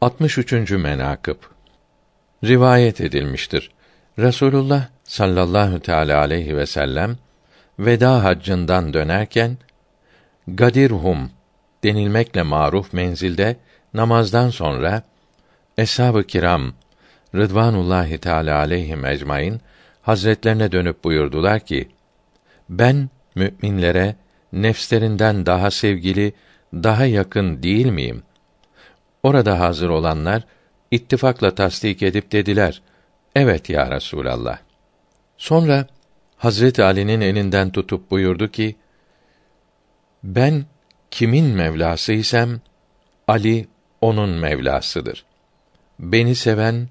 63. menakıb Rivayet edilmiştir. Resulullah sallallahu teala aleyhi ve sellem veda haccından dönerken Gadirhum denilmekle maruf menzilde namazdan sonra eshab-ı kiram Rıdvanullahi Teala aleyhim ecmaîn hazretlerine dönüp buyurdular ki: Ben müminlere nefslerinden daha sevgili, daha yakın değil miyim? Orada hazır olanlar ittifakla tasdik edip dediler: Evet ya Resulallah. Sonra Hazret Ali'nin elinden tutup buyurdu ki: Ben kimin Mevlasıysam Ali onun Mevlasıdır. Beni seven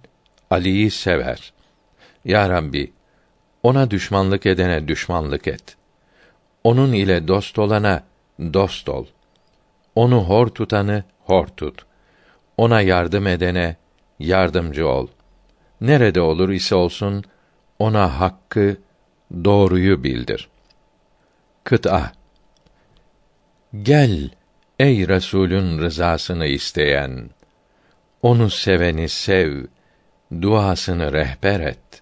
Ali'yi sever. Ya Rabbi, ona düşmanlık edene düşmanlık et. Onun ile dost olana dost ol. Onu hor tutanı hor tut. Ona yardım edene yardımcı ol. Nerede olur ise olsun ona hakkı, doğruyu bildir. Kıt'a Gel ey Resulün rızasını isteyen, onu seveni sev, duasını rehber et.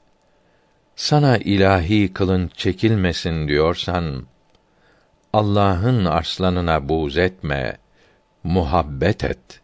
Sana ilahi kılın çekilmesin diyorsan, Allah'ın arslanına buğz etme, muhabbet et.''